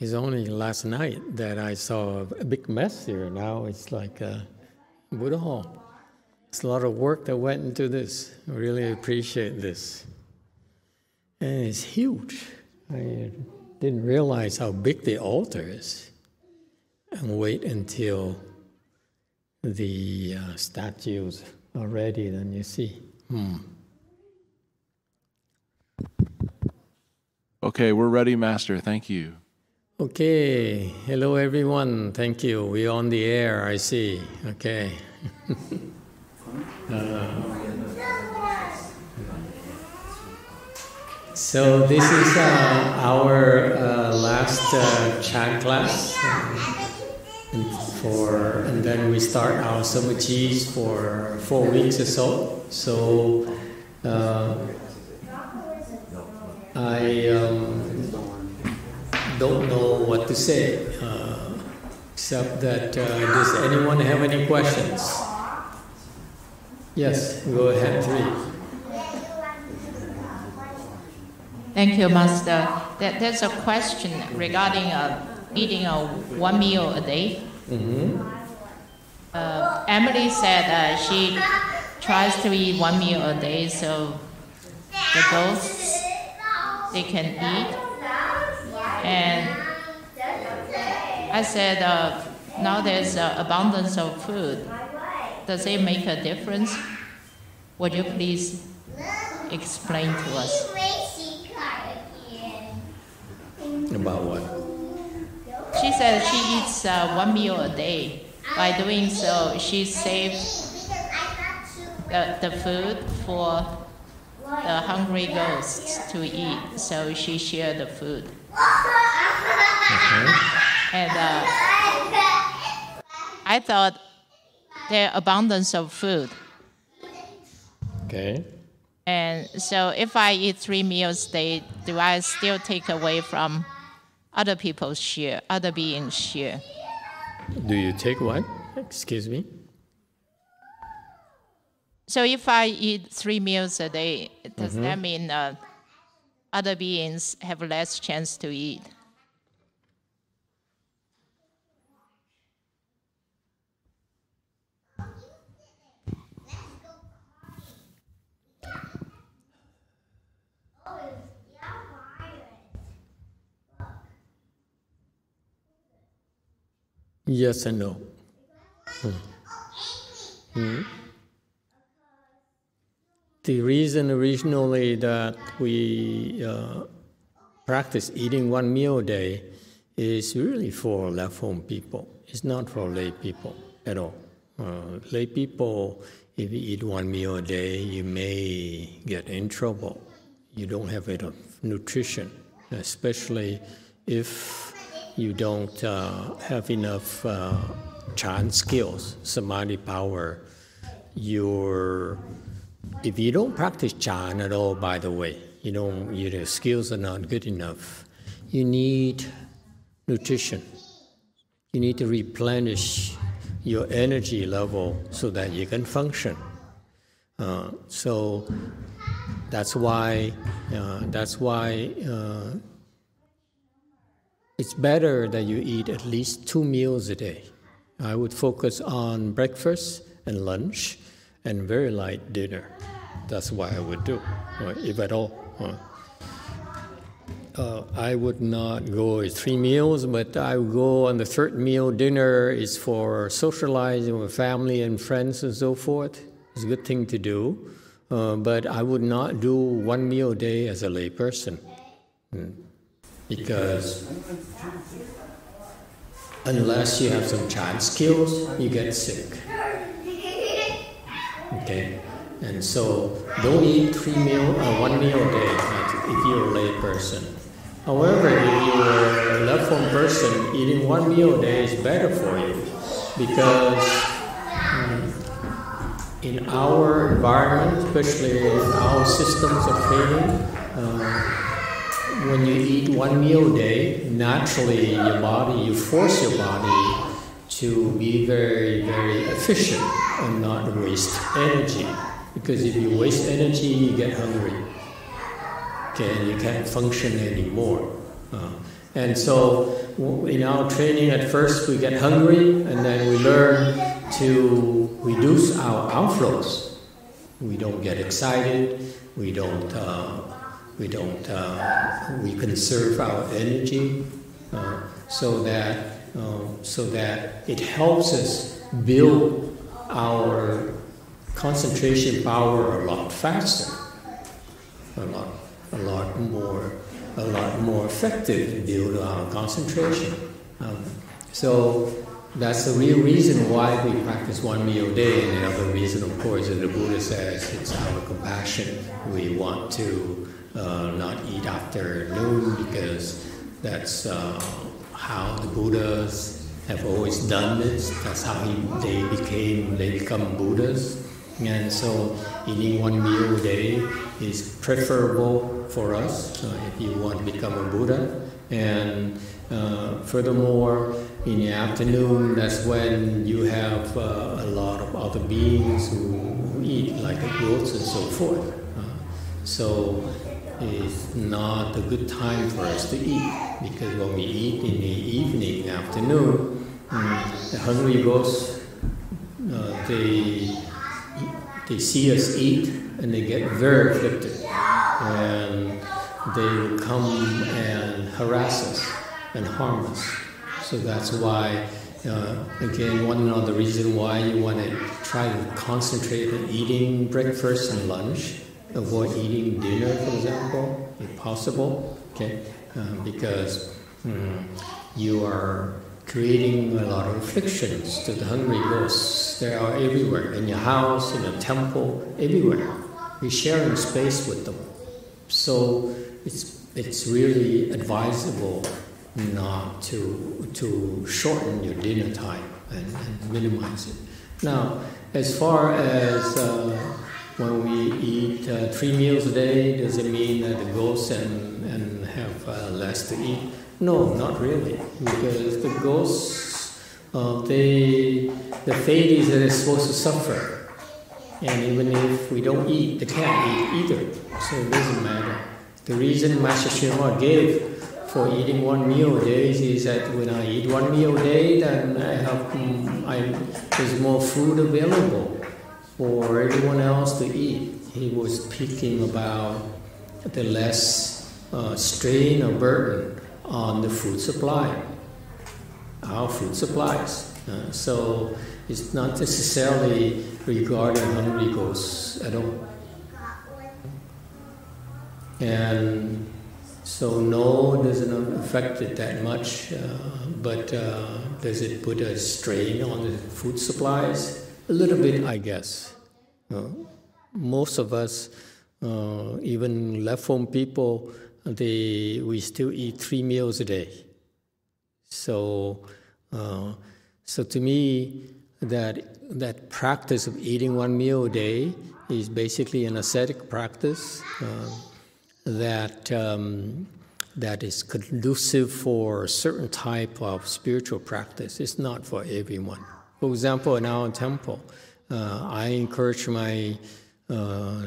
It's only last night that I saw a big mess here. Now it's like a Buddha Hall. It's a lot of work that went into this. I really appreciate this. And it's huge. I didn't realize how big the altar is. And wait until the uh, statues are ready, then you see. Hmm. Okay, we're ready, Master. Thank you. Okay, hello everyone. Thank you. We're on the air, I see. Okay. uh, so, this is uh, our uh, last uh, Chan class. And for, and then we start our summer cheese for four weeks or so. So, uh, I. Um, don't know what to say, uh, except that uh, does anyone have any questions? Yes, go ahead, three. Thank you, Master. There's a question regarding uh, eating a one meal a day. Mm-hmm. Uh, Emily said uh, she tries to eat one meal a day, so the ghosts they can eat and I said, uh, now there's uh, abundance of food. Does it make a difference? Would you please explain to us? About what? She said she eats uh, one meal a day. By doing so, she saves the, the food for the hungry ghosts to eat. So she shared the food. And uh, I thought there abundance of food. Okay. And so if I eat three meals a day, do I still take away from other people's share, other beings' share? Do you take what? Excuse me? So if I eat three meals a day, does mm-hmm. that mean uh, other beings have less chance to eat. Yes and no. Hmm. Hmm the reason originally that we uh, practice eating one meal a day is really for left home people. It's not for lay people at all. Uh, lay people, if you eat one meal a day, you may get in trouble. You don't have enough nutrition, especially if you don't uh, have enough uh, chan skills, samadhi power. Your if you don't practice chan at all, by the way, you don't, your skills are not good enough. You need nutrition. You need to replenish your energy level so that you can function. Uh, so that's why uh, that's why uh, it's better that you eat at least two meals a day. I would focus on breakfast and lunch and very light dinner. That's what I would do, if at all. Uh, I would not go with three meals, but I would go on the third meal. Dinner is for socializing with family and friends and so forth. It's a good thing to do, uh, but I would not do one meal a day as a layperson, mm. Because unless you have some chan skills, you get sick. Okay, and so don't eat three meal, uh, one meal a day if you're a lay person. However, if you're a left home person, eating one meal a day is better for you because um, in our environment, especially in our systems of training, when you eat one meal a day, naturally your body, you force your body to be very, very efficient and not waste energy. Because if you waste energy, you get hungry. Okay, and you can't function anymore. Uh, And so in our training, at first we get hungry, and then we learn to reduce our outflows. We don't get excited. We don't. Uh, we don't. Uh, we conserve our energy uh, so that uh, so that it helps us build our concentration power a lot faster, a lot, a lot more, a lot more effective build our concentration. Um, so that's the real reason why we practice one meal a day. And the other reason, of course, is the Buddha says it's our compassion. We want to uh, not eat after noon because that's uh, how the Buddhas have always done this. That's how he, they became, they become Buddhas. And so eating one meal a day is preferable for us if you want to become a Buddha. And uh, furthermore, in the afternoon, that's when you have uh, a lot of other beings who, eat, like goats and so forth. Uh, so it's not a good time for us to eat because when we eat in the evening, afternoon, um, the hungry ghosts uh, they they see us eat and they get very afflicted, and they will come and harass us and harm us. So that's why, uh, again, one the reason why you want to try to concentrate on eating breakfast and lunch, avoid eating dinner, for example, if possible, okay, uh, because um, you are creating a lot of afflictions to the hungry ghosts. They are everywhere, in your house, in a temple, everywhere. You're sharing space with them. So it's, it's really advisable not to, to shorten your dinner time and, and minimize it. Now, as far as uh, when we eat uh, three meals a day, does it mean that the ghosts and, and have uh, less to eat? No, not really, because the ghosts, uh, they, the fate is that they're supposed to suffer, and even if we don't eat, they can't eat either, so it doesn't matter. The reason Master Sri gave for eating one meal a day is that when I eat one meal a day, then I have um, I, there's more food available for everyone else to eat. He was speaking about the less uh, strain or burden on the food supply, our food supplies. Uh, so it's not necessarily regarding hungry ghosts at all. And so no, doesn't affect it that much, uh, but uh, does it put a strain on the food supplies? A little bit, I guess. Uh, most of us, uh, even left home people, they, we still eat three meals a day. So, uh, so to me, that, that practice of eating one meal a day is basically an ascetic practice uh, that, um, that is conducive for a certain type of spiritual practice. It's not for everyone. For example, in our temple, uh, I encourage my, uh,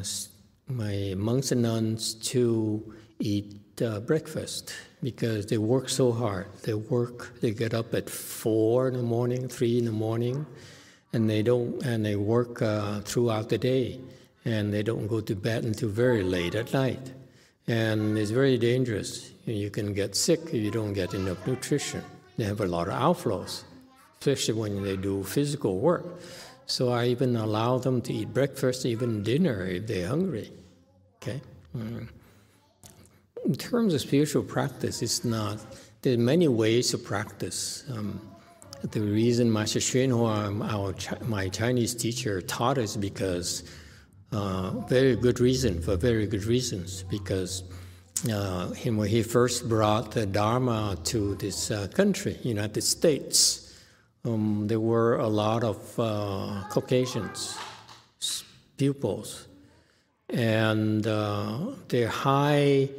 my monks and nuns to eat uh, breakfast because they work so hard. They work, they get up at four in the morning, three in the morning, and they don't, and they work uh, throughout the day, and they don't go to bed until very late at night, and it's very dangerous. You can get sick if you don't get enough nutrition. They have a lot of outflows, especially when they do physical work. So I even allow them to eat breakfast, even dinner if they're hungry. Okay. Mm in terms of spiritual practice, it's not. There are many ways to practice. Um, the reason Master Hsuan Hua, our my Chinese teacher, taught us because uh, very good reason for very good reasons because uh, when he first brought the Dharma to this uh, country, United States, um, there were a lot of uh, Caucasians pupils, and uh, they're high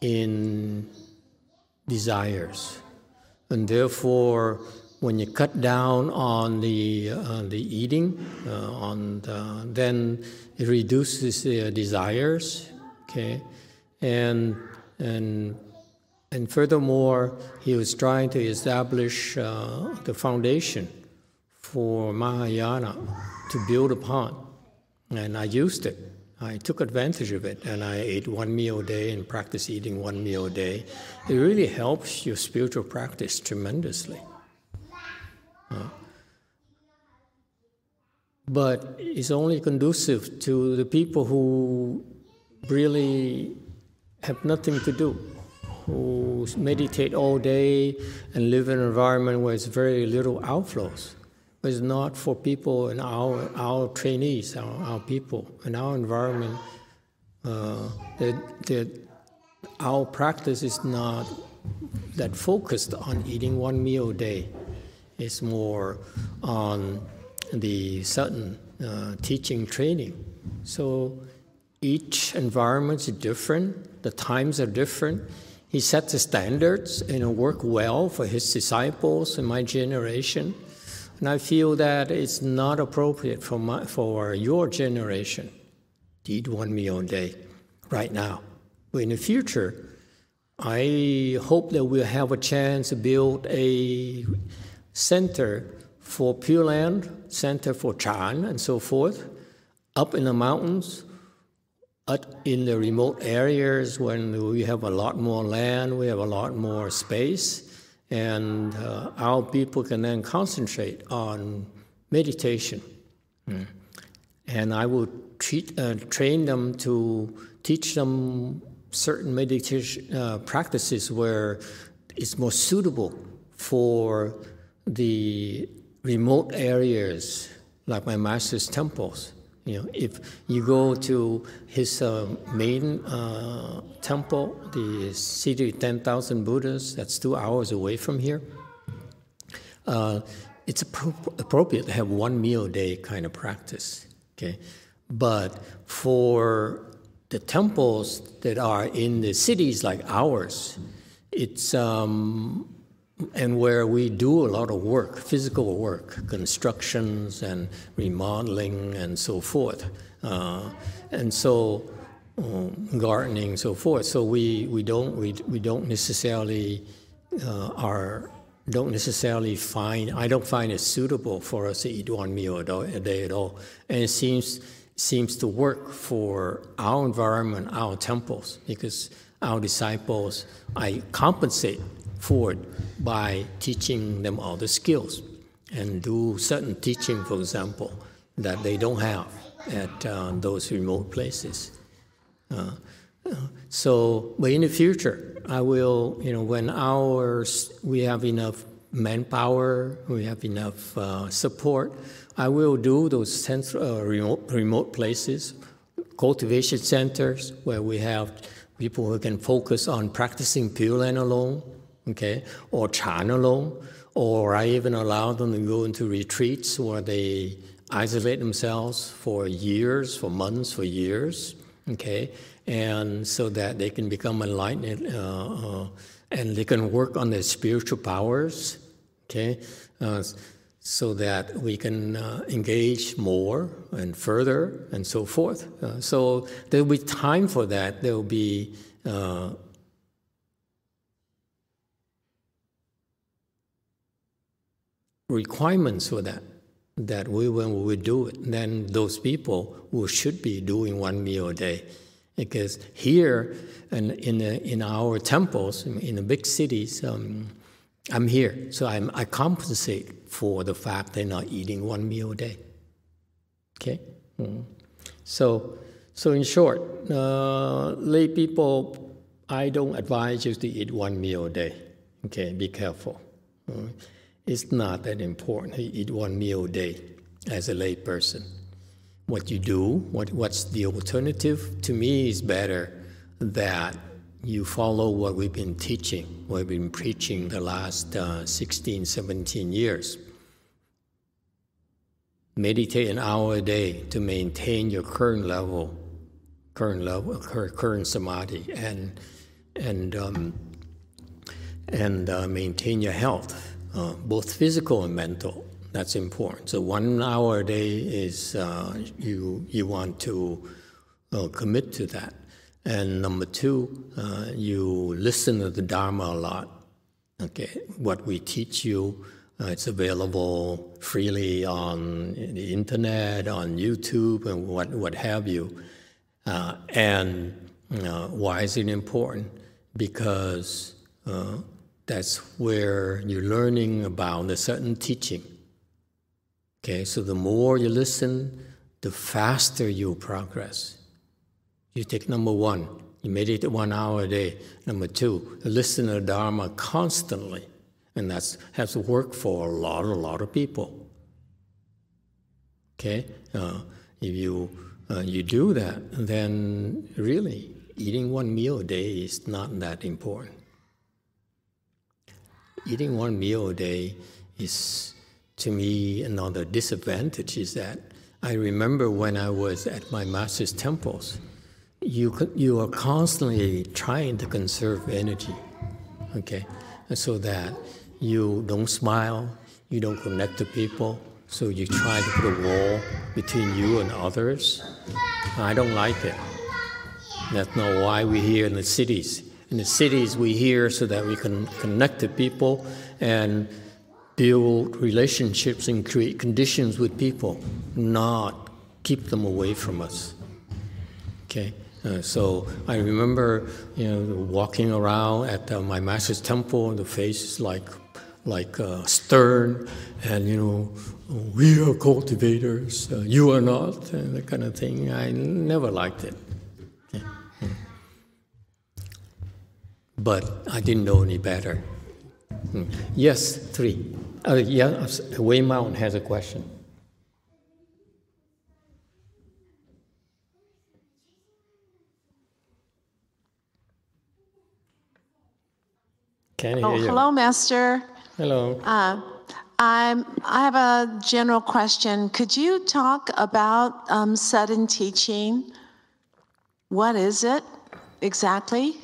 in desires. And therefore, when you cut down on the, uh, the eating, uh, on the, then it reduces the desires, okay? And, and and furthermore, he was trying to establish uh, the foundation for Mahayana to build upon. And I used it. I took advantage of it and I ate one meal a day and practiced eating one meal a day. It really helps your spiritual practice tremendously. Uh, but it's only conducive to the people who really have nothing to do, who meditate all day and live in an environment where it's very little outflows. It's not for people in our, our trainees, our, our people, in our environment. Uh, that, that our practice is not that focused on eating one meal a day. It's more on the sudden uh, teaching training. So each environment is different, the times are different. He set the standards and worked well for his disciples in my generation. And I feel that it's not appropriate for, my, for your generation to eat one meal a day right now. But in the future, I hope that we'll have a chance to build a center for Pure Land, center for Chan, and so forth, up in the mountains, in the remote areas when we have a lot more land, we have a lot more space and uh, our people can then concentrate on meditation. Mm. And I will treat, uh, train them to teach them certain meditation uh, practices where it's more suitable for the remote areas, like my master's temples. You know, if you go to his uh, main uh, temple, the city of 10,000 Buddhas, that's two hours away from here, uh, it's appro- appropriate to have one meal a day kind of practice. Okay, but for the temples that are in the cities like ours, it's um, and where we do a lot of work, physical work, constructions and remodeling and so forth. Uh, and so um, gardening and so forth. So we, we don't we, we don't necessarily uh, are don't necessarily find I don't find it suitable for us to eat one meal a day at all. And it seems seems to work for our environment, our temples, because our disciples I compensate forward by teaching them all the skills and do sudden teaching, for example, that they don't have at uh, those remote places. Uh, so, but in the future, I will, you know, when ours we have enough manpower, we have enough uh, support, I will do those central, uh, remote, remote places, cultivation centers where we have people who can focus on practicing Pure Land alone okay, or Chan alone, or I even allow them to go into retreats where they isolate themselves for years, for months, for years, okay, and so that they can become enlightened uh, uh, and they can work on their spiritual powers, okay, uh, so that we can uh, engage more and further and so forth. Uh, so there will be time for that. There will be requirements for that. That we, when we do it, then those people who should be doing one meal a day. Because here in, the, in our temples, in the big cities, um, I'm here. So I'm, I compensate for the fact they're not eating one meal a day. Okay? Mm. So, so in short, uh, lay people, I don't advise you to eat one meal a day. Okay, be careful. Mm it's not that important. You eat one meal a day as a lay person. What you do, what, what's the alternative, to me is better that you follow what we've been teaching, what we've been preaching the last uh, 16, 17 years. Meditate an hour a day to maintain your current level, current level, current samadhi, and and um, and uh, maintain your health uh, both physical and mental. That's important. So one hour a day is uh, you you want to uh, commit to that, And number two, uh, you listen to the Dharma a lot. Okay, what we teach you, uh, it's available freely on the internet, on YouTube, and what, what have you. And why is it important? Because that's where you're learning about a sudden teaching. Okay, so the more you listen, the faster you progress. You take number one, you meditate one hour a day. Number two, listen to Dharma constantly. And that has worked for a lot, a lot of people. Okay? Uh, if you, uh, you do that, then really eating one meal a day is not that important. Eating one meal a day is, to me, another disadvantage is that I remember when I was at my master's temples, you, you are constantly trying to conserve energy, okay? So that you don't smile, you don't connect to people, so you try to put a wall between you and others. I don't like it. That's not why we're here in the cities. In the cities, we're here so that we can connect to people and build relationships and create conditions with people, not keep them away from us. Okay? Uh, so I remember, you know, walking around at uh, my master's temple, and the face is like, like uh, stern, and you know, we are cultivators, uh, you are not, and that kind of thing. I never liked it. Yeah. Hmm. But I didn't know any better. Hmm. Yes, three. Uh, yeah, Wei Mount has a question. Can oh, hear you. hello, Master. Hello. Uh, I'm, I have a general question. Could you talk about um, sudden teaching? What is it exactly?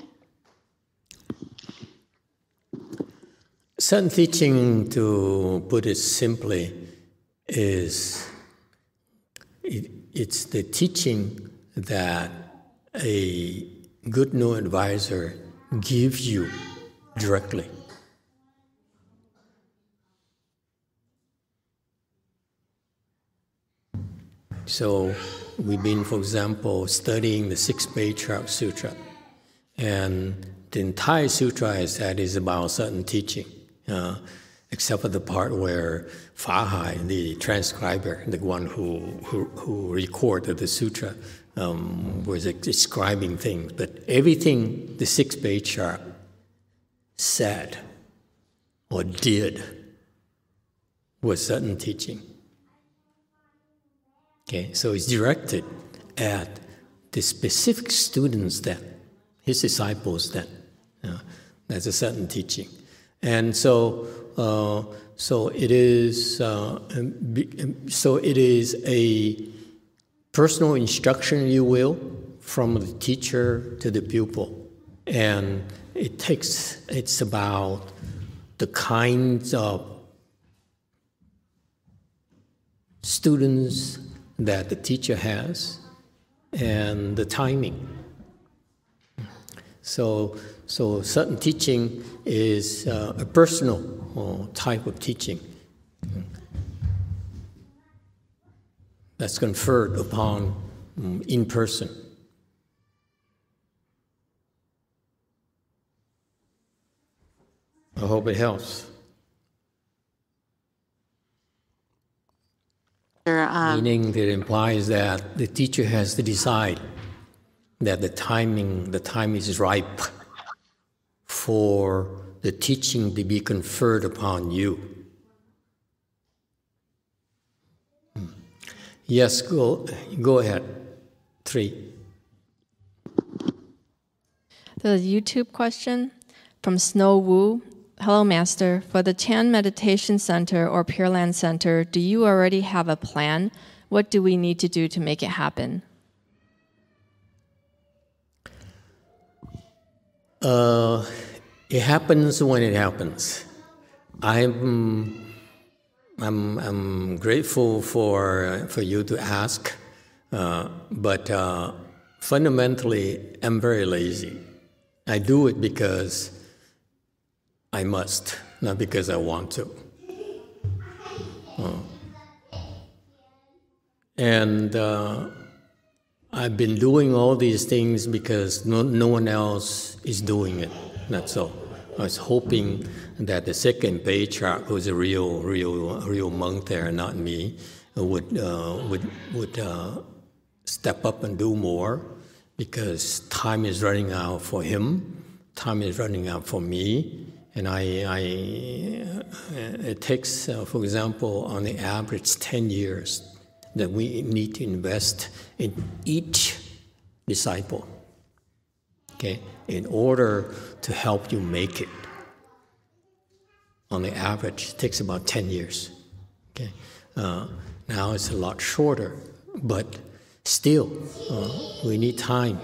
Sudden teaching, to put it simply, is it, it's the teaching that a good no advisor gives you directly. So we've been, for example, studying the Six Patriarch Sutra, and the entire sutra is that is about sudden teaching, uh, except for the part where Fahai, the transcriber, the one who who, who recorded the sutra, um, was describing things. But everything the Six Patriarch said or did was sudden teaching. Okay, so it's directed at the specific students that his disciples that uh, that's a sudden teaching, and so uh, so it is uh, so it is a personal instruction, you will, from the teacher to the pupil, and it takes, it's about the kinds of students that the teacher has and the timing. So, so sudden teaching is uh, a personal uh, type of teaching that's conferred upon um, in person. I hope it helps. Um, Meaning that implies that the teacher has to decide that the timing, the time is ripe for the teaching to be conferred upon you. Hmm. Yes, go, go ahead. Three. The YouTube question from Snow Wu Hello, Master. For the Chan Meditation Center or Pure Land Center, do you already have a plan? What do we need to do to make it happen? Uh, it happens when it happens. I'm, I'm, I'm grateful for, for you to ask, uh, but uh, fundamentally, I'm very lazy. I do it because I must, not because I want to. Uh, and I've been doing all these things because no, no one else is doing it. That's all. I was hoping that the second patriarch, who's a real, real, real monk there, not me, would uh, would would uh, step up and do more, because time is running out for him, time is running out for me, and I, I it takes, uh, for example, on the average, ten years that we need to invest in each disciple. Okay, in order to help you make it. On the average, it takes about 10 years. Okay, uh, now it's a lot shorter, but still, uh, we need time.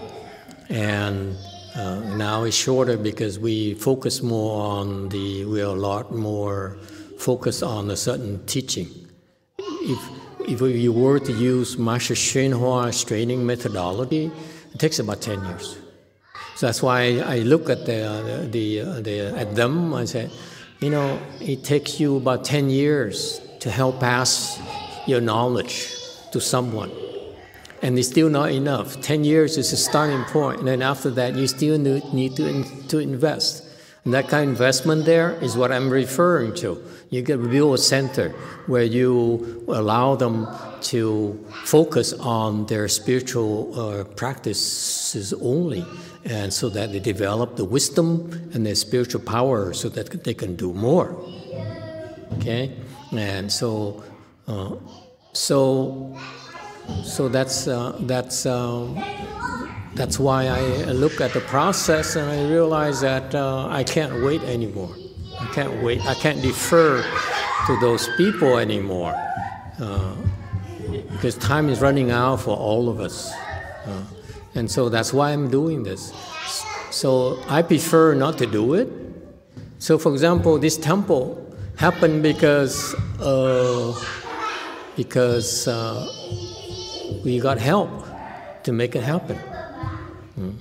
And uh, now it's shorter because we focus more on the, we are a lot more focused on a sudden teaching. If, if you were to use Master Hsuan Hua's training methodology, it takes about 10 years. So that's why I look at the, uh, the, uh, the, uh, at them and say, you know, it takes you about 10 years to help pass your knowledge to someone. And it's still not enough. 10 years is a starting point, and then after that, you still need to, in, to invest. And that kind of investment there is what I'm referring to. You get build a center where you allow them to focus on their spiritual uh, practices only, and so that they develop the wisdom and their spiritual power so that they can do more. Okay? And so, uh, so, so that's, uh, that's, um, that's why I look at the process and I realize that uh, I can't wait anymore. I can't wait. I can't defer to those people anymore uh, because time is running out for all of us. And so that's why I'm doing this. So I prefer not to do it. So, for example, this temple happened because uh, because uh, we got help to make it happen. Mm.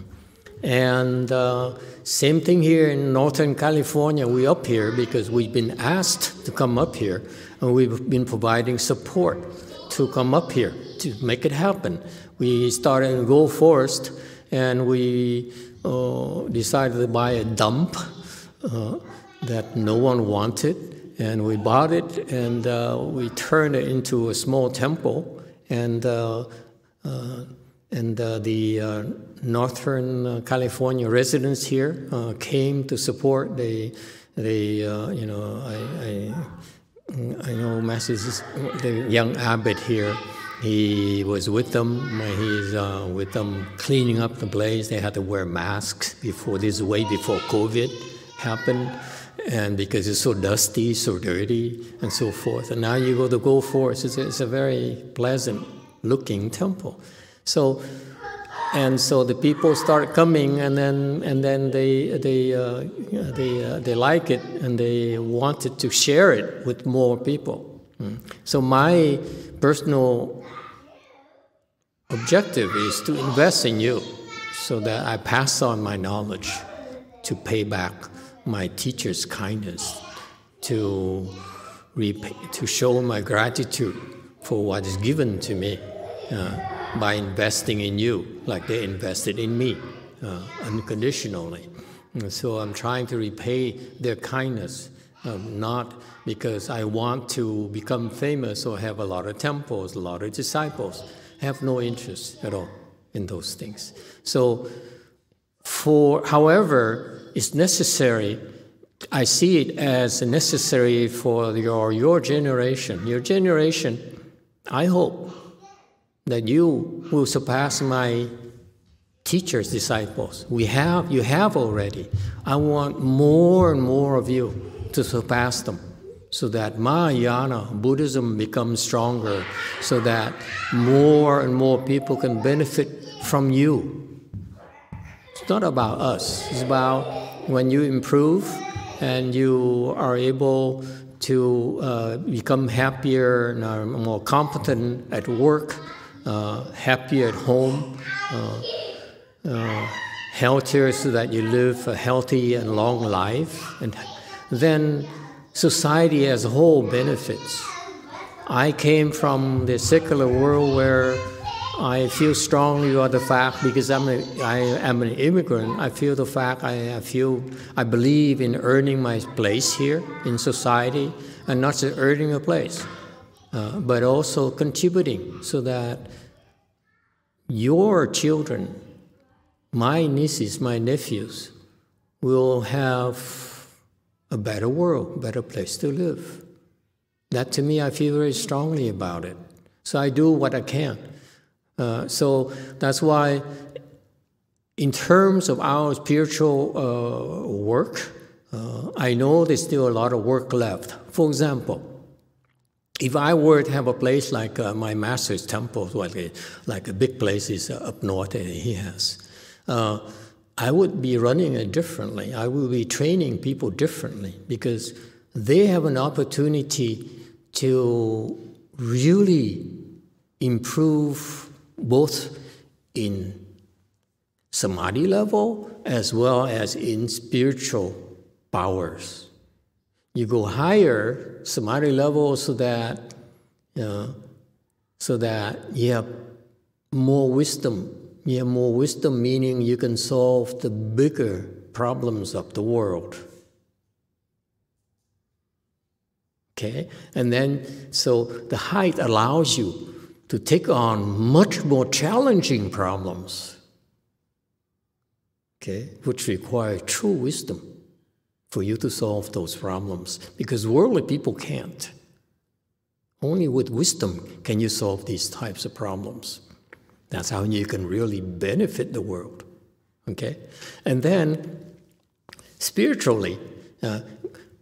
And uh, same thing here in Northern California. We up here because we've been asked to come up here, and we've been providing support to come up here to make it happen. We started in Gold Forest, and we uh, decided to buy a dump uh, that no one wanted, and we bought it, and uh, we turned it into a small temple, and uh, uh, and the Northern California residents here came to support. The, the uh, you know, I, I, I know Masses, the young abbot here, he was with them. He's with them cleaning up the place. They had to wear masks before this, way before COVID happened and because it's so dusty, so dirty, and so forth. And now you go to Gold Forest, it's, it's a very pleasant looking temple. So, and so the people start coming, and then and then they they uh, they uh, they like it, and they wanted to share it with more people. Mm. So my personal objective is to invest in you, so that I pass on my knowledge to pay back my teacher's kindness, to repay, to show my gratitude for what is given to me. Uh, by investing in you, like they invested in me uh, unconditionally. And so I'm trying to repay their kindness, um, not because I want to become famous or have a lot of temples, a lot of disciples. Have no interest at all in those things. So, for however, it's necessary. I see it as necessary for your your generation. Your generation, I hope, that you will surpass my teachers, disciples. We have, you have already. I want more and more of you to surpass them so that Mahayana Buddhism becomes stronger, so that more and more people can benefit from you. It's not about us, it's about when you improve and you are able to uh, become happier and more competent at work uh, happy at home, uh, uh, healthier so that you live a healthy and long life, and then society as a whole benefits. I came from the secular world where I feel strongly about the fact because I'm a, I am an immigrant. I feel the fact I, I feel I believe in earning my place here in society, and not just earning a place, uh, but also contributing so that your children, my nieces, my nephews, will have a better world, better place to live. That to me, I feel very strongly about it. So I do what I can. Uh, so that's why, in terms of our spiritual uh, work, uh, I know there's still a lot of work left. For example, if I were to have a place like uh, my master's temple, like a, like a big places up north that he has, uh, I would be running it differently. I would be training people differently because they have an opportunity to really improve both in samadhi level as well as in spiritual powers. You go higher samadhi level so that know, so that you have more wisdom. You have more wisdom, meaning you can solve the bigger problems of the world. Okay? And then, so the height allows you to take on much more challenging problems, okay, which require true wisdom for you to solve those problems, because worldly people can't. Only with wisdom can you solve these types of problems. That's how you can really benefit the world. Okay? And then, spiritually, uh,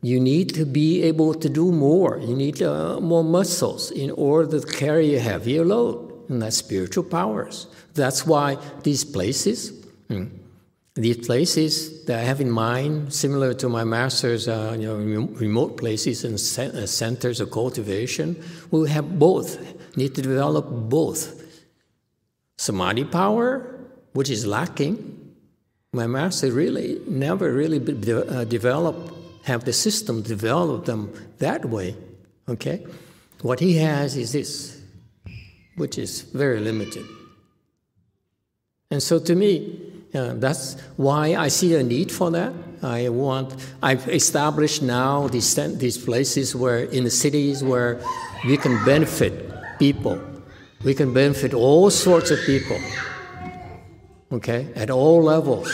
you need to be able to do more. You need uh, more muscles in order to carry a heavier load, and that's spiritual powers. That's why these places, hmm, these places that I have in mind, similar to my master's, uh, you know, remote places and uh, centers of cultivation, will have both. Need to develop both samadhi power, which is lacking. My master really never really de- uh, developed have the system develop them that way, okay? What he has is this, which is very limited. And so to me, uh, that's why I see a need for that. I want, I've established now these, these places where, in the cities where we can benefit people. We can benefit all sorts of people, okay, at all levels,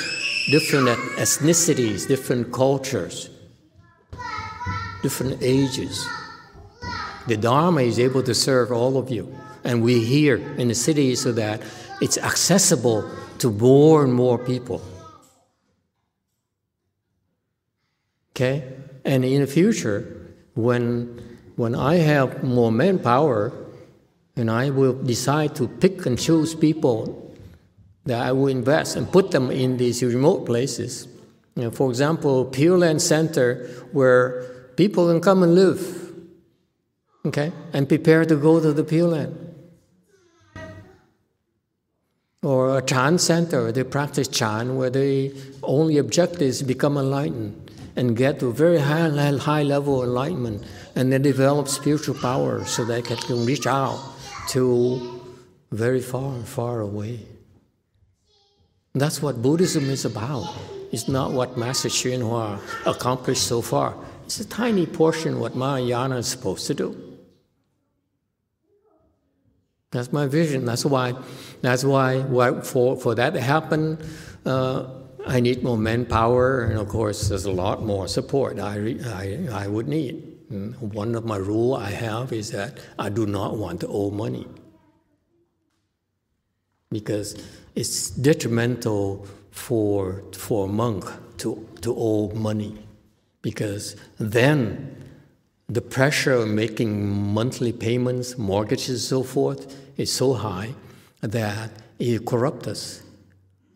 different ethnicities, different cultures different ages. The Dharma is able to serve all of you. And we're here in the city so that it's accessible to more and more people. Okay? And in the future, when, when I have more manpower, and I will decide to pick and choose people that I will invest and put them in these remote places. You know, for example, Pure Land Center, where people can come and live, okay, and prepare to go to the Pure Land. Or a Chan center, they practice Chan, where the only objective is become enlightened and get to very high, high level enlightenment, and then develop spiritual power so they can reach out to very far, far away. That's what Buddhism is about. It's not what Master Hua accomplished so far. It's a tiny portion what Mahayana is supposed to do. That's my vision. That's why. That's why. For for that to happen, uh, I need more manpower, and of course, there's a lot more support I I, I would need. One of my rule I have is that I do not want to owe money. Because it's detrimental for for a monk to to owe money. Because then the pressure of making monthly payments, mortgages, and so forth is so high that it corrupts us.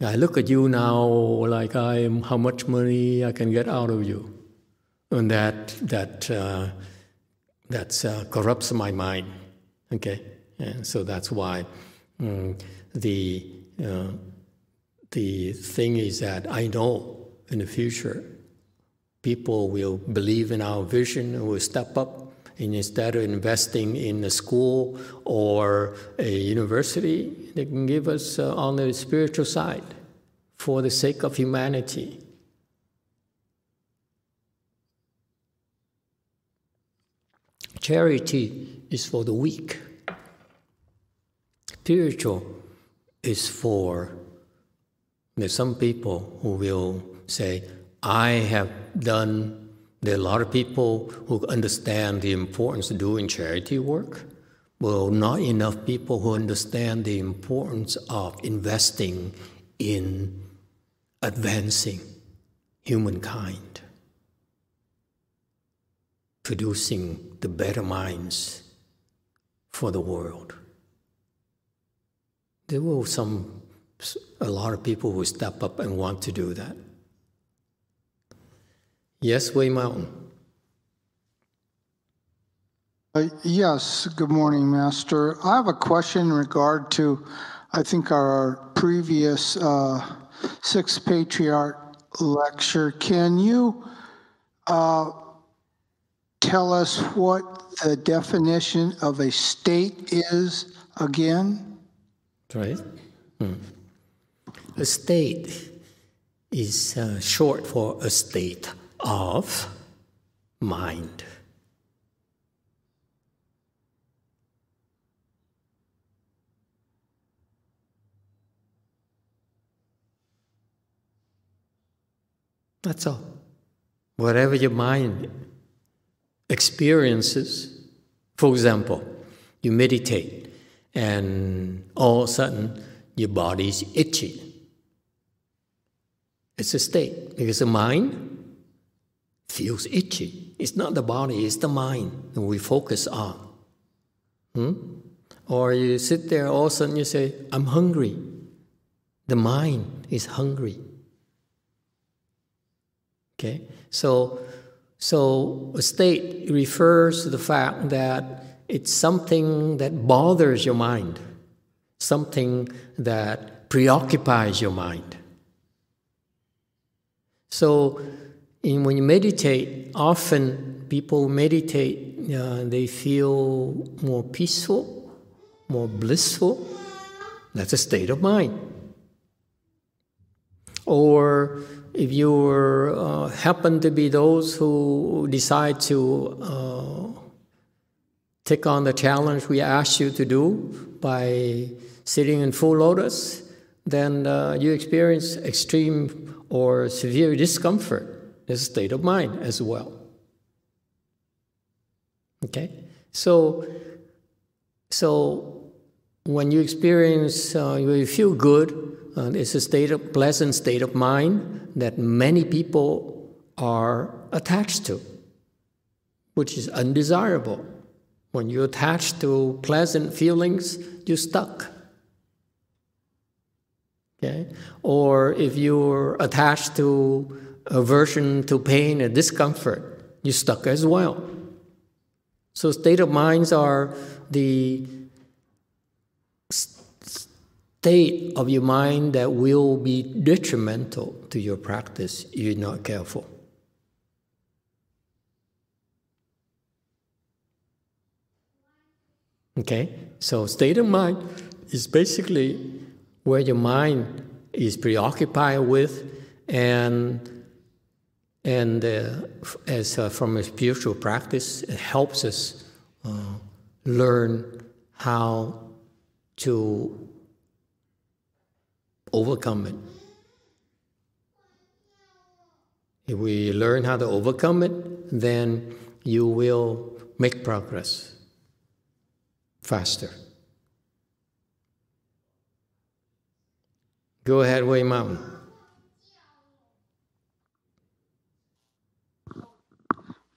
I look at you now like I am how much money I can get out of you, and that that uh, that uh, corrupts my mind. Okay, and so that's why um, the uh, the thing is that I know in the future people will believe in our vision and will step up. And instead of investing in a school or a university, they can give us uh, on the spiritual side for the sake of humanity. Charity is for the weak. Spiritual is for there's some people who will say, I have done, there are a lot of people who understand the importance of doing charity work. Well, not enough people who understand the importance of investing in advancing humankind, producing the better minds for the world. There will some a lot of people who step up and want to do that. Yes, Wei Mountain. Uh, yes, good morning, Master. I have a question in regard to, I think, our previous uh, Sixth Patriarch lecture. Can you uh, tell us what the definition of a state is again? Right. Hmm. A state is uh, short for a state of mind. That's all. Whatever your mind experiences, for example, you meditate and all of a sudden your body's itchy. It's a state because the mind feels itchy. It's not the body, it's the mind that we focus on. Hmm? Or you sit there, all of a sudden you say, I'm hungry. The mind is hungry. Okay? So, so a state refers to the fact that it's something that bothers your mind, something that preoccupies your mind. So, in, when you meditate, often people meditate, uh, they feel more peaceful, more blissful. That's a state of mind. Or if you uh, happen to be those who decide to uh, take on the challenge we ask you to do by sitting in full lotus, then uh, you experience extreme or severe discomfort. It's a state of mind as well. Okay? So, so when you experience, uh, you feel good, uh, it's a state of pleasant state of mind that many people are attached to, which is undesirable. When you attach to pleasant feelings, you're stuck. Okay? Or if you're attached to aversion to pain and discomfort, you're stuck as well. So state of minds are the state of your mind that will be detrimental to your practice if you're not careful. Okay? So state of mind is basically where your mind is preoccupied with and and uh, as uh, from a spiritual practice it helps us uh, learn how to overcome it if we learn how to overcome it then you will make progress faster Go ahead, Wei Mountain.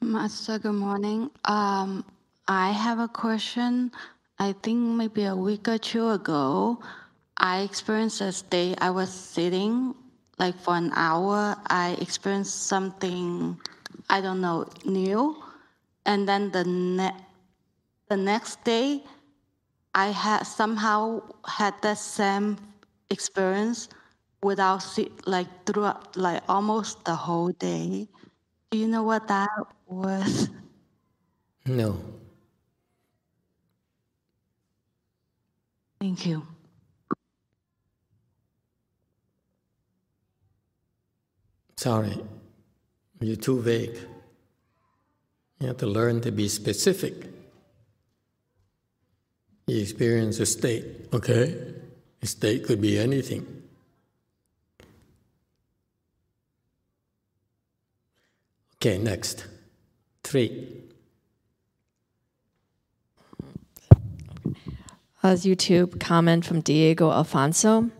Master, good morning. Um, I have a question. I think maybe a week or two ago, I experienced a day. I was sitting like for an hour. I experienced something, I don't know, new. And then the, ne- the next day, I had somehow had the same experience, without see, like throughout like almost the whole day. Do you know what that was? No. Thank you. Sorry, you're too vague. You have to learn to be specific. You experience a state, okay? A state could be anything. Okay, next. Three. A YouTube comment from Diego Alfonso.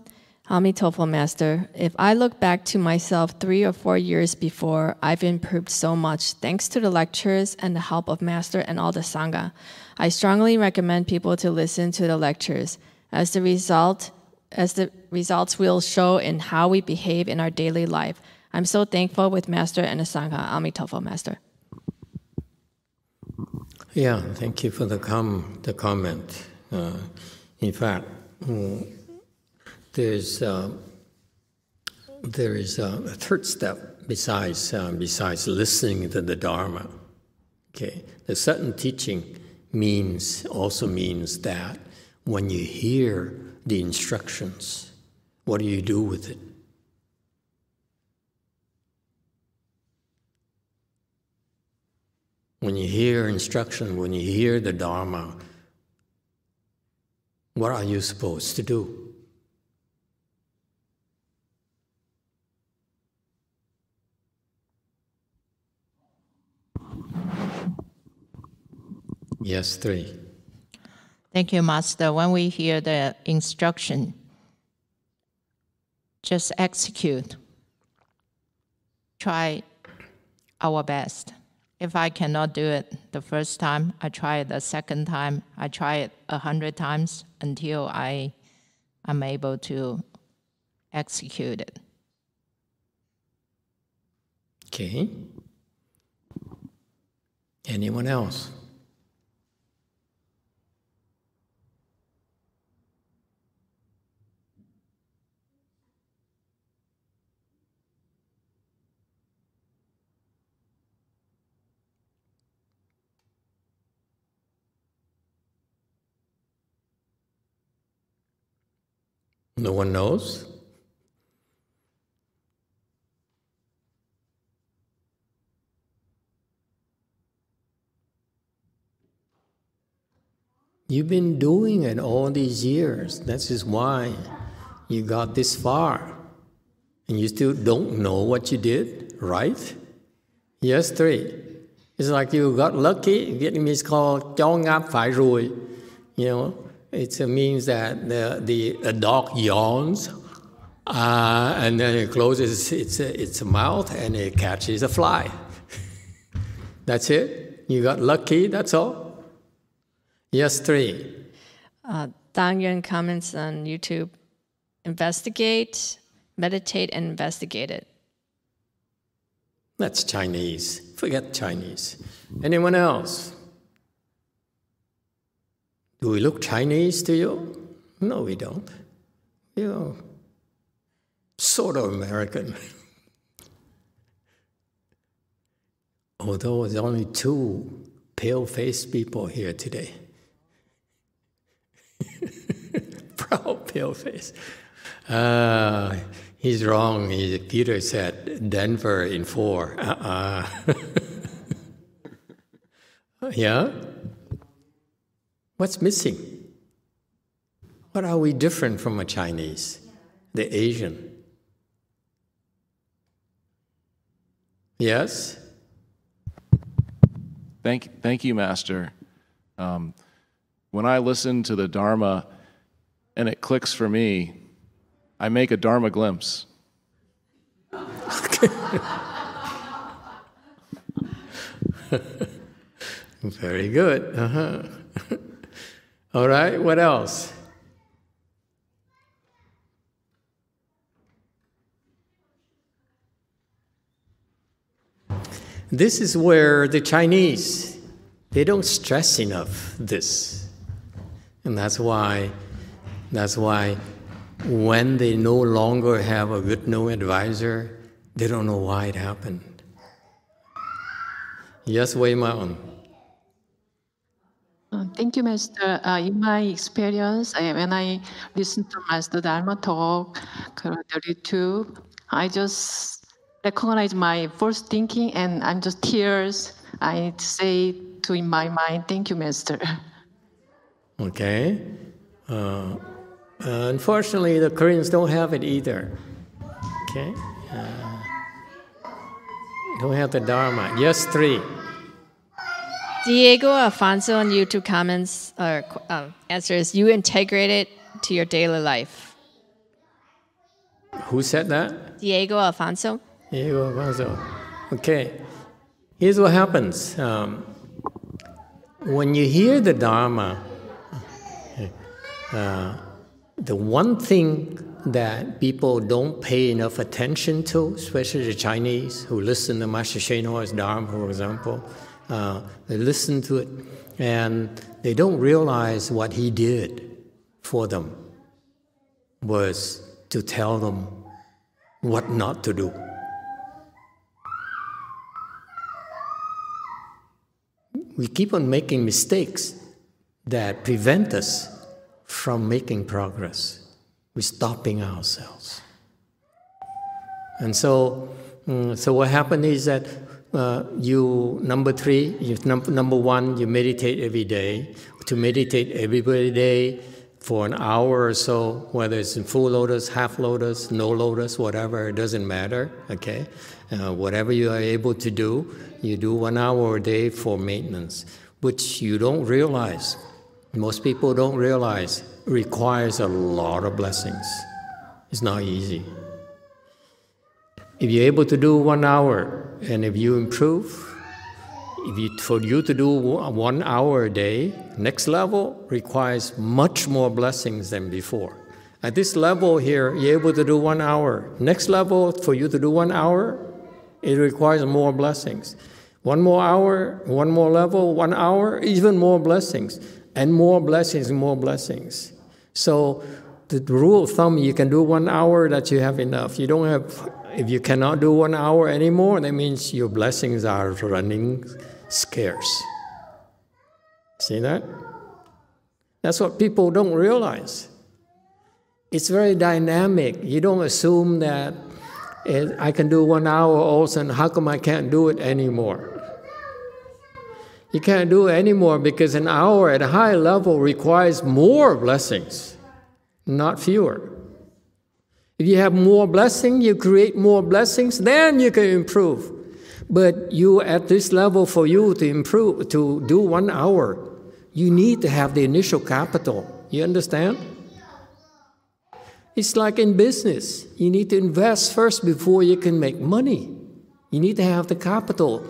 Amitofo Master, if I look back to myself three or four years before, I've improved so much thanks to the lectures and the help of Master and all the Sangha. I strongly recommend people to listen to the lectures, as the result, as the results will show in how we behave in our daily life. I'm so thankful with Master and the Sangha. Amitofo Master. Yeah, thank you for the com the comment. Uh, in fact, mm, there's uh, there is a third step besides uh, besides listening to the Dharma. Okay, the sudden teaching means also means that when you hear the instructions, what do you do with it? When you hear instruction, when you hear the Dharma, what are you supposed to do? Yes, three. Thank you, Master. When we hear the instruction, just execute. Try our best. If I cannot do it the first time, I try it the second time. I try it a hundred times until I am able to execute it. Okay. Anyone else? No one knows? You've been doing it all these years. That is why you got this far. And you still don't know what you did, right? Yes, three. It's like you got lucky. Vietnamese called chó ngáp phải ruồi. You know, it means that the, the a dog yawns uh, and then it closes its, its mouth and it catches a fly. that's it. You got lucky, that's all. Yes, three. Uh, Dang Yuan comments on YouTube investigate, meditate, and investigate it. That's Chinese. Forget Chinese. Anyone else? Do we look Chinese to you? No, we don't. You know, sort of American. Although there's only two pale faced people here today. Proud pale face. Uh, he's wrong. He, Peter said Denver in four. Uh-uh. yeah? What's missing? What are we different from a Chinese, the Asian? Yes? Thank, thank you, Master. Um, when I listen to the Dharma and it clicks for me, I make a Dharma glimpse. Very good. Uh-huh. All right, what else? This is where the Chinese they don't stress enough this. And that's why that's why when they no longer have a good no advisor, they don't know why it happened. Yes, Wei Mountain. Uh, Thank you, Master. Uh, in my experience, I, when I listen to Master Dharma talk, uh, the YouTube, I just recognize my first thinking and I'm just tears. I say to in my mind, thank you, Master. Okay. Uh, unfortunately, the Koreans don't have it either. Okay. Uh, don't have the Dharma. Yes, three. Diego Alfonso on YouTube comments or uh, answers, you integrate it to your daily life. Who said that? Diego Alfonso. Diego Alfonso. Okay. Here's what happens. Um, when you hear the Dharma, uh, the one thing that people don't pay enough attention to, especially the Chinese who listen to Master Hsuan Hua's Dharma, for example, uh, they listen to it and they don't realize what he did for them was to tell them what not to do. We keep on making mistakes that prevent us from making progress. We're stopping ourselves. And so, mm, so what happened is that uh, you number three, you, num- number one, you meditate every day. To meditate every day for an hour or so, whether it's in full lotus, half lotus, no lotus, whatever, it doesn't matter. Okay, uh, whatever you are able to do, you do one hour a day for maintenance, which you don't realize. Most people don't realize requires a lot of blessings. It's not easy. If you're able to do one hour, and if you improve, if you, for you to do one hour a day, next level requires much more blessings than before. At this level here, you're able to do one hour. Next level, for you to do one hour, it requires more blessings. One more hour, one more level, one hour, even more blessings. And more blessings, more blessings. So the rule of thumb, you can do one hour, that you have enough. You don't have, if you cannot do one hour anymore, that means your blessings are running scarce. See that? That's what people don't realize. It's very dynamic. You don't assume that eh, I can do one hour also, and how come I can't do it anymore? You can't do it anymore because an hour at a high level requires more blessings, not fewer. If you have more blessing, you create more blessings, then you can improve. But you at this level for you to improve to do one hour, you need to have the initial capital. You understand? It's like in business. You need to invest first before you can make money. You need to have the capital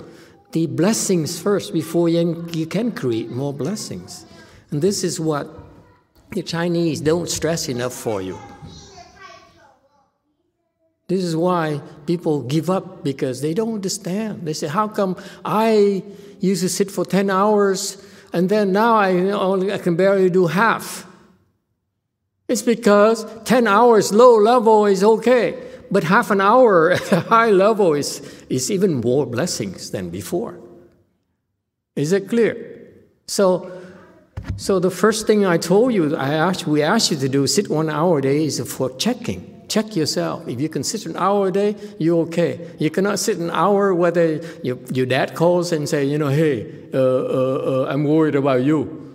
the blessings first before you, you can create more blessings. And this is what the Chinese don't stress enough for you. This is why people give up because they don't understand. They say, How come I used to sit for 10 hours and then now I, only, I can barely do half? It's because 10 hours low level is okay. But half an hour at a high level is, is even more blessings than before. Is it clear? So, so the first thing I told you, I asked, we asked you to do, sit one hour a day, is for checking. Check yourself. If you can sit an hour a day, you're okay. You cannot sit an hour whether your, your dad calls and say, you know, hey, uh, uh, uh, I'm worried about you.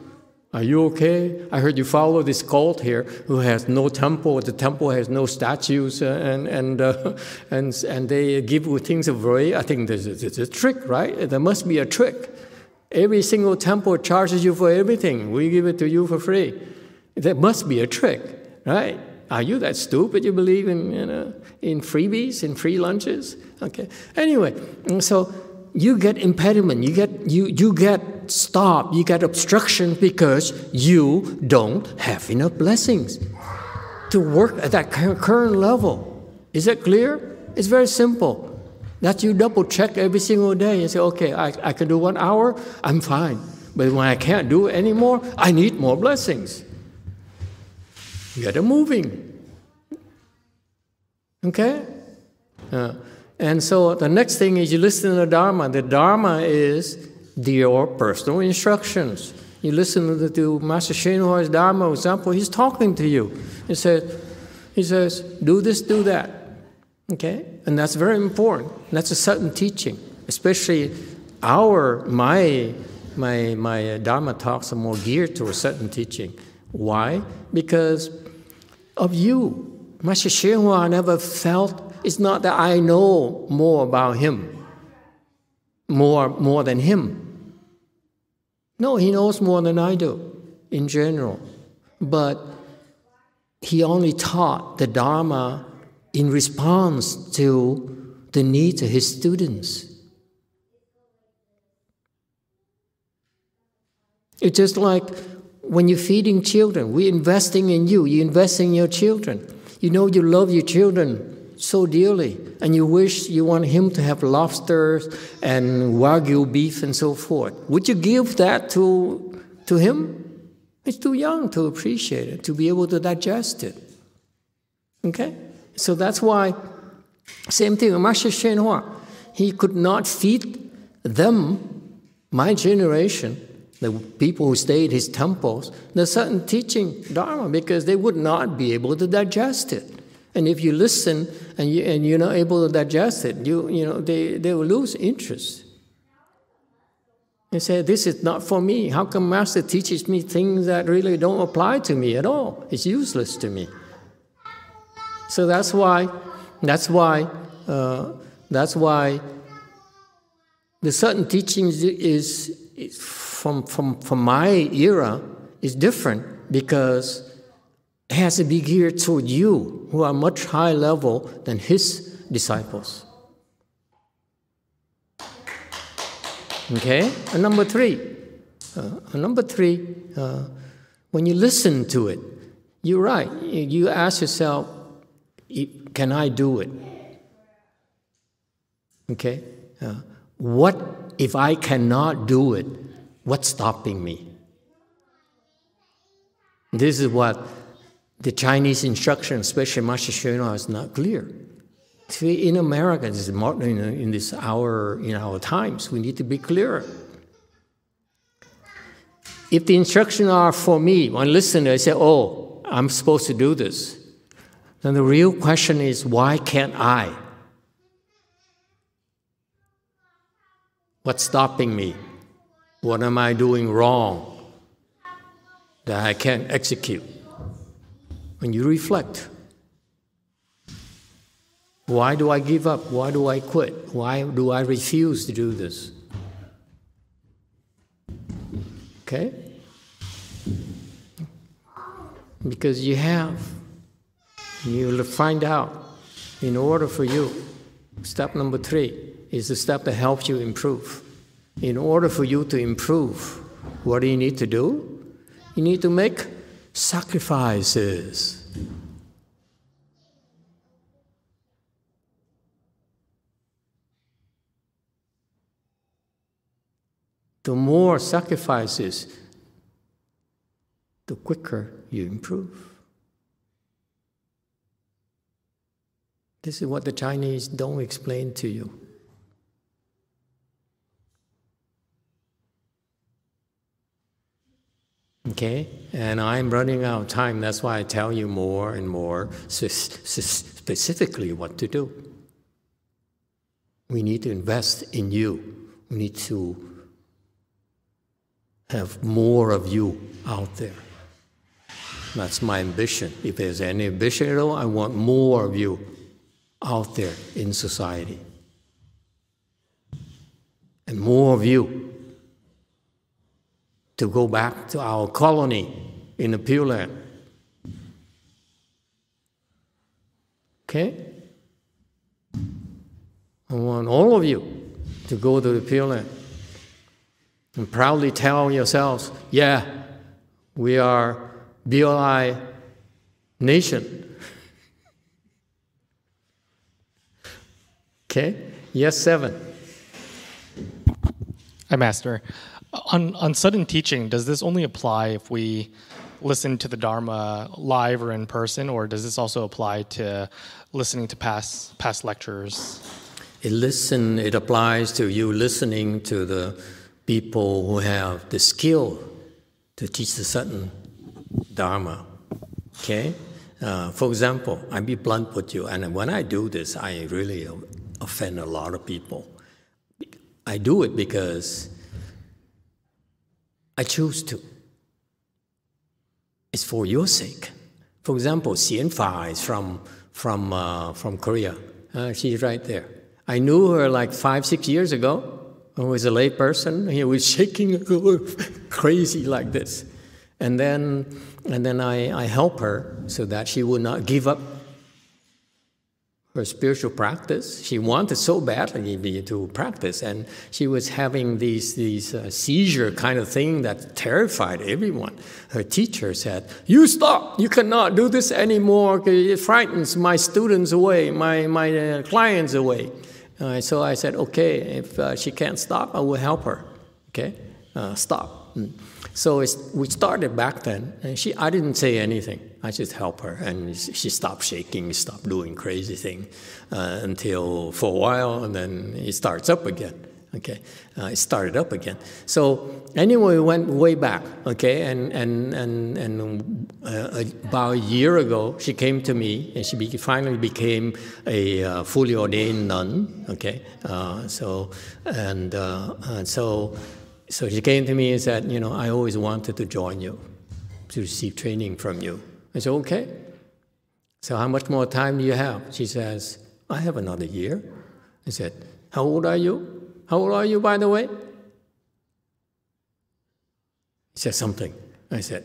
Are you okay? I heard you follow this cult here who has no temple. The temple has no statues, uh, and and uh, and and they give you things away. I think a, there's a trick, right? There must be a trick. Every single temple charges you for everything. We give it to you for free. There must be a trick, right? Are you that stupid? You believe in you know, in freebies, in free lunches? Okay. Anyway, mm, so you get impediment. You get you you get stop, you get obstruction because you don't have enough blessings to work at that current level. Is that clear? It's very simple. That you double check every single day and say, okay, I, I can do one hour, I'm fine. But when I can't do it anymore, I need more blessings. Get it moving. Okay? Uh, and so the next thing is you listen to the Dharma. The Dharma is your personal instructions. You listen to, to Master Hsuan Dharma example, he's talking to you. He says, he says, do this, do that. Okay? And that's very important. That's a sudden teaching. Especially our, my, my, my Dharma talks are more geared to a sudden teaching. Why? Because of you. Master Hsuan never felt, it's not that I know more about him, more, more than him. No, he knows more than I do in general. But he only taught the Dharma in response to the needs of his students. It's just like when you're feeding children, we're investing in you, you're investing in your children. You know you love your children so dearly, and you wish you want him to have lobsters and wagyu beef and so forth. Would you give that to, to him? He's too young to appreciate it, to be able to digest it. Okay? So that's why, same thing Master Hsuan Hua. He could not feed them, my generation, the people who stayed his temples, the sudden teaching Dharma because they would not be able to digest it. And if you listen and, you, and you're not able to digest it, you, you know, they, they will lose interest. They say, This is not for me. How come Master teaches me things that really don't apply to me at all? It's useless to me. So that's why, that's why, uh, that's why the sudden teachings is, is from, from, from my era is different because it has to be geared toward you who are much higher level than his disciples. Okay? And number three, uh, number three, uh, when you listen to it, you're right. You ask yourself, can I do it? Okay? Uh, what if I cannot do it? What's stopping me? This is what the Chinese instruction, especially Master Hsuan, is not clear. See, in America, this is more, in this hour, in our times, we need to be clearer. If the instructions are for me, one listener I say, "Oh, I'm supposed to do this," then the real question is, why can't I? What's stopping me? What am I doing wrong that I can't execute? When you reflect, why do I give up? Why do I quit? Why do I refuse to do this? Okay? Because you have. You'll find out in order for you, step number three is the step that helps you improve. In order for you to improve, what do you need to do? You need to make sacrifices. The more sacrifices, the quicker you improve. This is what the Chinese don't explain to you. Okay? And I'm running out of time. That's why I tell you more and more specifically what to do. We need to invest in you. We need to have more of you out there. That's my ambition. If there's any ambition at all, I want more of you out there in society. And more of you to go back to our colony in the Pure Land. Okay? I want all of you to go to the Pure Land and proudly tell yourselves, yeah, we are BLI nation. okay? Yes, seven. Hi, Master. On, on sudden teaching, does this only apply if we listen to the Dharma live or in person, or does this also apply to listening to past past lectures? It listen. It applies to you listening to the people who have the skill to teach the sudden Dharma. Okay. Uh, for example, I'll be blunt with you, and when I do this, I really offend a lot of people. I do it because I choose to. It's for your sake. For example, Xian Fa is from, from, uh, from Korea. Uh, she's right there. I knew her like five, six years ago. I was a lay person. He was shaking crazy like this. And then, and then I, I help her so that she would not give up her spiritual practice. She wanted so badly to practice, and she was having these these uh, seizure kind of thing that terrified everyone. Her teacher said, "You stop! You cannot do this anymore. It frightens my students away, my my uh, clients away." Uh, so I said, "Okay, if uh, she can't stop, I will help her. Okay, uh, stop." Mm. So we started back then, and she, I didn't say anything. I just helped her, and she stopped shaking, stopped doing crazy thing, uh, until for a while, and then it starts up again. Okay, uh, it started up again. So anyway, we went way back. Okay, and and and and uh, about a year ago, she came to me, and she be, finally became a uh, fully ordained nun. Okay, uh, so and, uh, and so so she came to me and said, You know, I always wanted to join you, to receive training from you. I said, Okay. So how much more time do you have? She says, I have another year. I said, How old are you? How old are you, by the way? He said something. I said,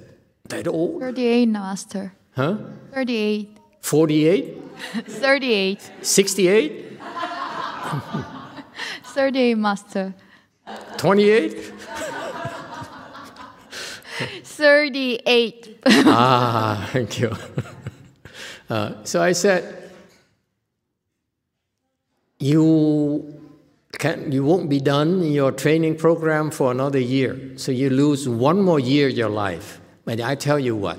That old? 38, Master. Huh? 38. 48? 38. 68? 38, Master. 28? 38. ah, thank you. Uh, so I said, you can you won't be done in your training program for another year. So you lose one more year of your life. But I tell you what,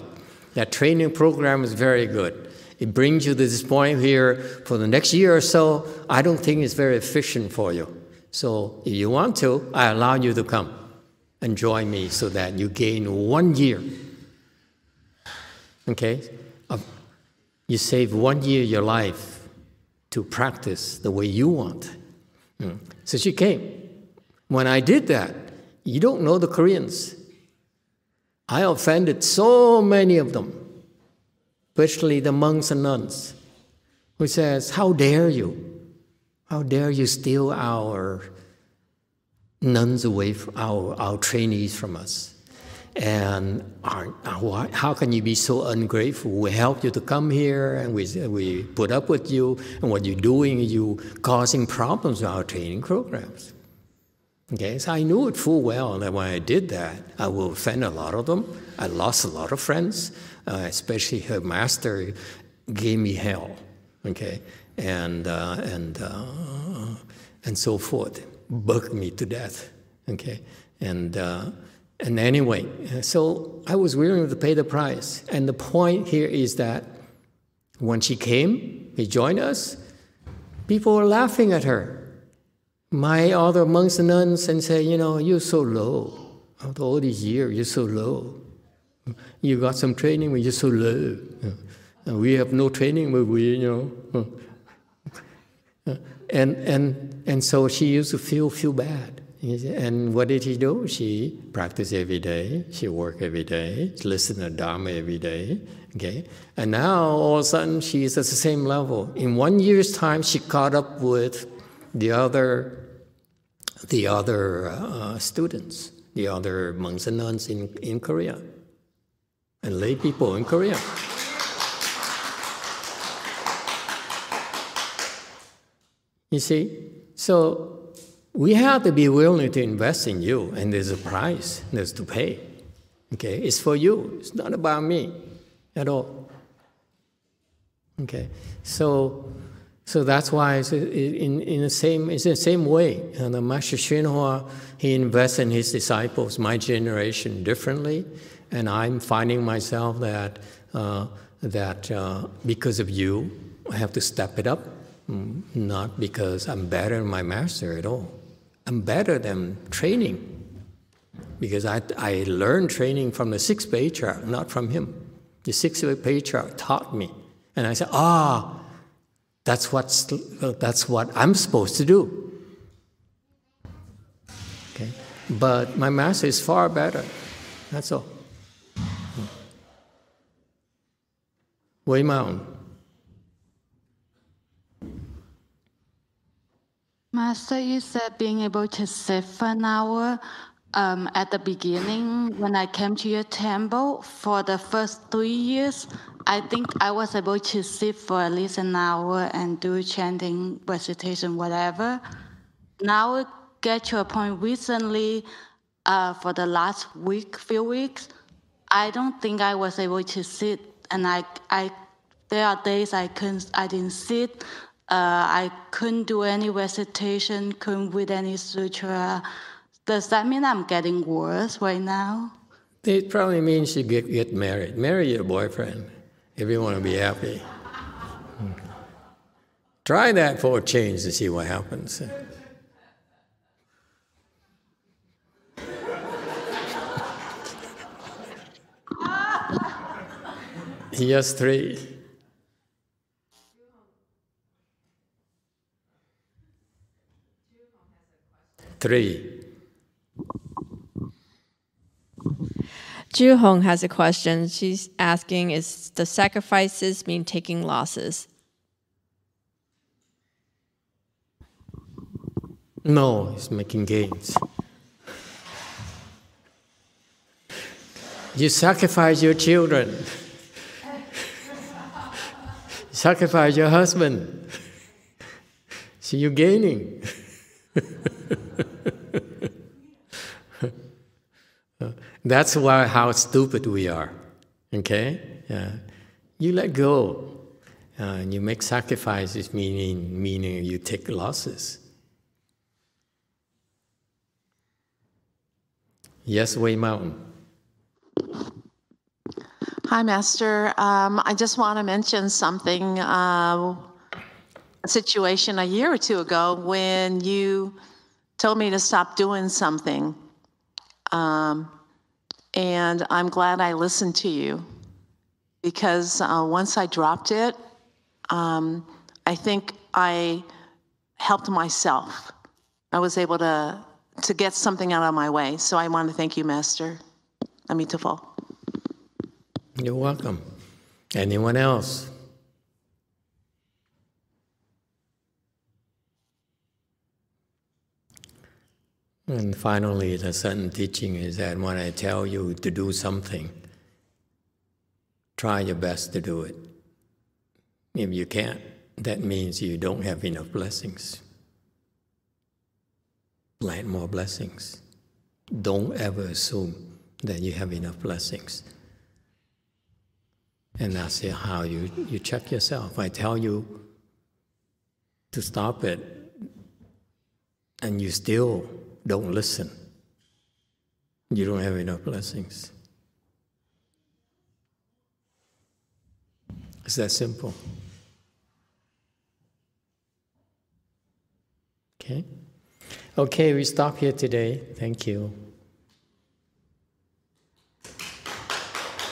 that training program is very good. It brings you to this point here for the next year or so. I don't think it's very efficient for you. So if you want to, I allow you to come and join me so that you gain one year. Okay? You save one year your life to practice the way you want. Mm. So she came. When I did that, you don't know the Koreans. I offended so many of them, especially the monks and nuns, who says, How dare you? How dare you steal our nuns away from our, our trainees from us? And our, our, how can you be so ungrateful? We helped you to come here and we, we put up with you, and what you're doing you causing problems with our training programs. Okay, so I knew it full well that when I did that, I will offend a lot of them. I lost a lot of friends, uh, especially her master gave me hell. Okay, and, uh, and, uh, and so forth, bugged me to death. Okay? And, uh, and anyway, so I was willing to pay the price. And the point here is that when she came, he joined us, people were laughing at her. My other monks and nuns and say, you know, you're so low. After all these years, you're so low. You got some training, but you're so low. We have no training, but we, you know, and, and, and so she used to feel, feel bad. And what did she do? She practiced every day. She worked every day. She listened to Dharma every day. Okay, and now all of a sudden she's at the same level. In one year's time, she caught up with the other, the other uh, students, the other monks and nuns in, in Korea, and lay people in Korea. You see? So we have to be willing to invest in you, and there's a price there's to pay. Okay? It's for you, it's not about me at all. Okay? So so that's why in, in the same it's the same way. And the Master Hsuan Hua, he invests in his disciples, my generation, differently. And I'm finding myself that, uh, that uh, because of you, I have to step it up, not because I'm better than my master at all. I'm better than training because I, I learned training from the sixth patriarch, not from him. The sixth patriarch taught me. And I said, ah, that's, what's, that's what I'm supposed to do. Okay? But my master is far better. That's all. Wei Mountain. Master, you said being able to sit for an hour. Um, at the beginning, when I came to your temple for the first three years, I think I was able to sit for at least an hour and do chanting, recitation, whatever. Now get to a point recently, uh, for the last week, few weeks, I don't think I was able to sit, and I, I, there are days I couldn't, I didn't sit. Uh, I couldn't do any recitation, couldn't read any sutra. Does that mean I'm getting worse right now? It probably means you get, get married. Marry your boyfriend if you want to be happy. Try that for a change to see what happens. Yes, three. Three. Ju Hong has a question. She's asking Is the sacrifices mean taking losses? No, it's making gains. You sacrifice your children, sacrifice your husband. So you're gaining. That's why how stupid we are. Okay? You let go. Uh, and you make sacrifices, meaning meaning you take losses. Yes, Wei Mountain. Hi, Master. Um, I just want to mention something. Uh, a situation a year or two ago when you told me to stop doing something. Um, and I'm glad I listened to you because uh, once I dropped it, um, I think I helped myself. I was able to, to get something out of my way. So I want to thank you, Master. Amitabha. You're welcome. Anyone else? And finally, the Zen teaching is that when I tell you to do something, try your best to do it. If you can't, that means you don't have enough blessings. Plant more blessings. Don't ever assume that you have enough blessings. And that's how you, you check yourself. I tell you to stop it, and you still don't listen. You don't have enough blessings. It's that simple. Okay? Okay, we stop here today. Thank you.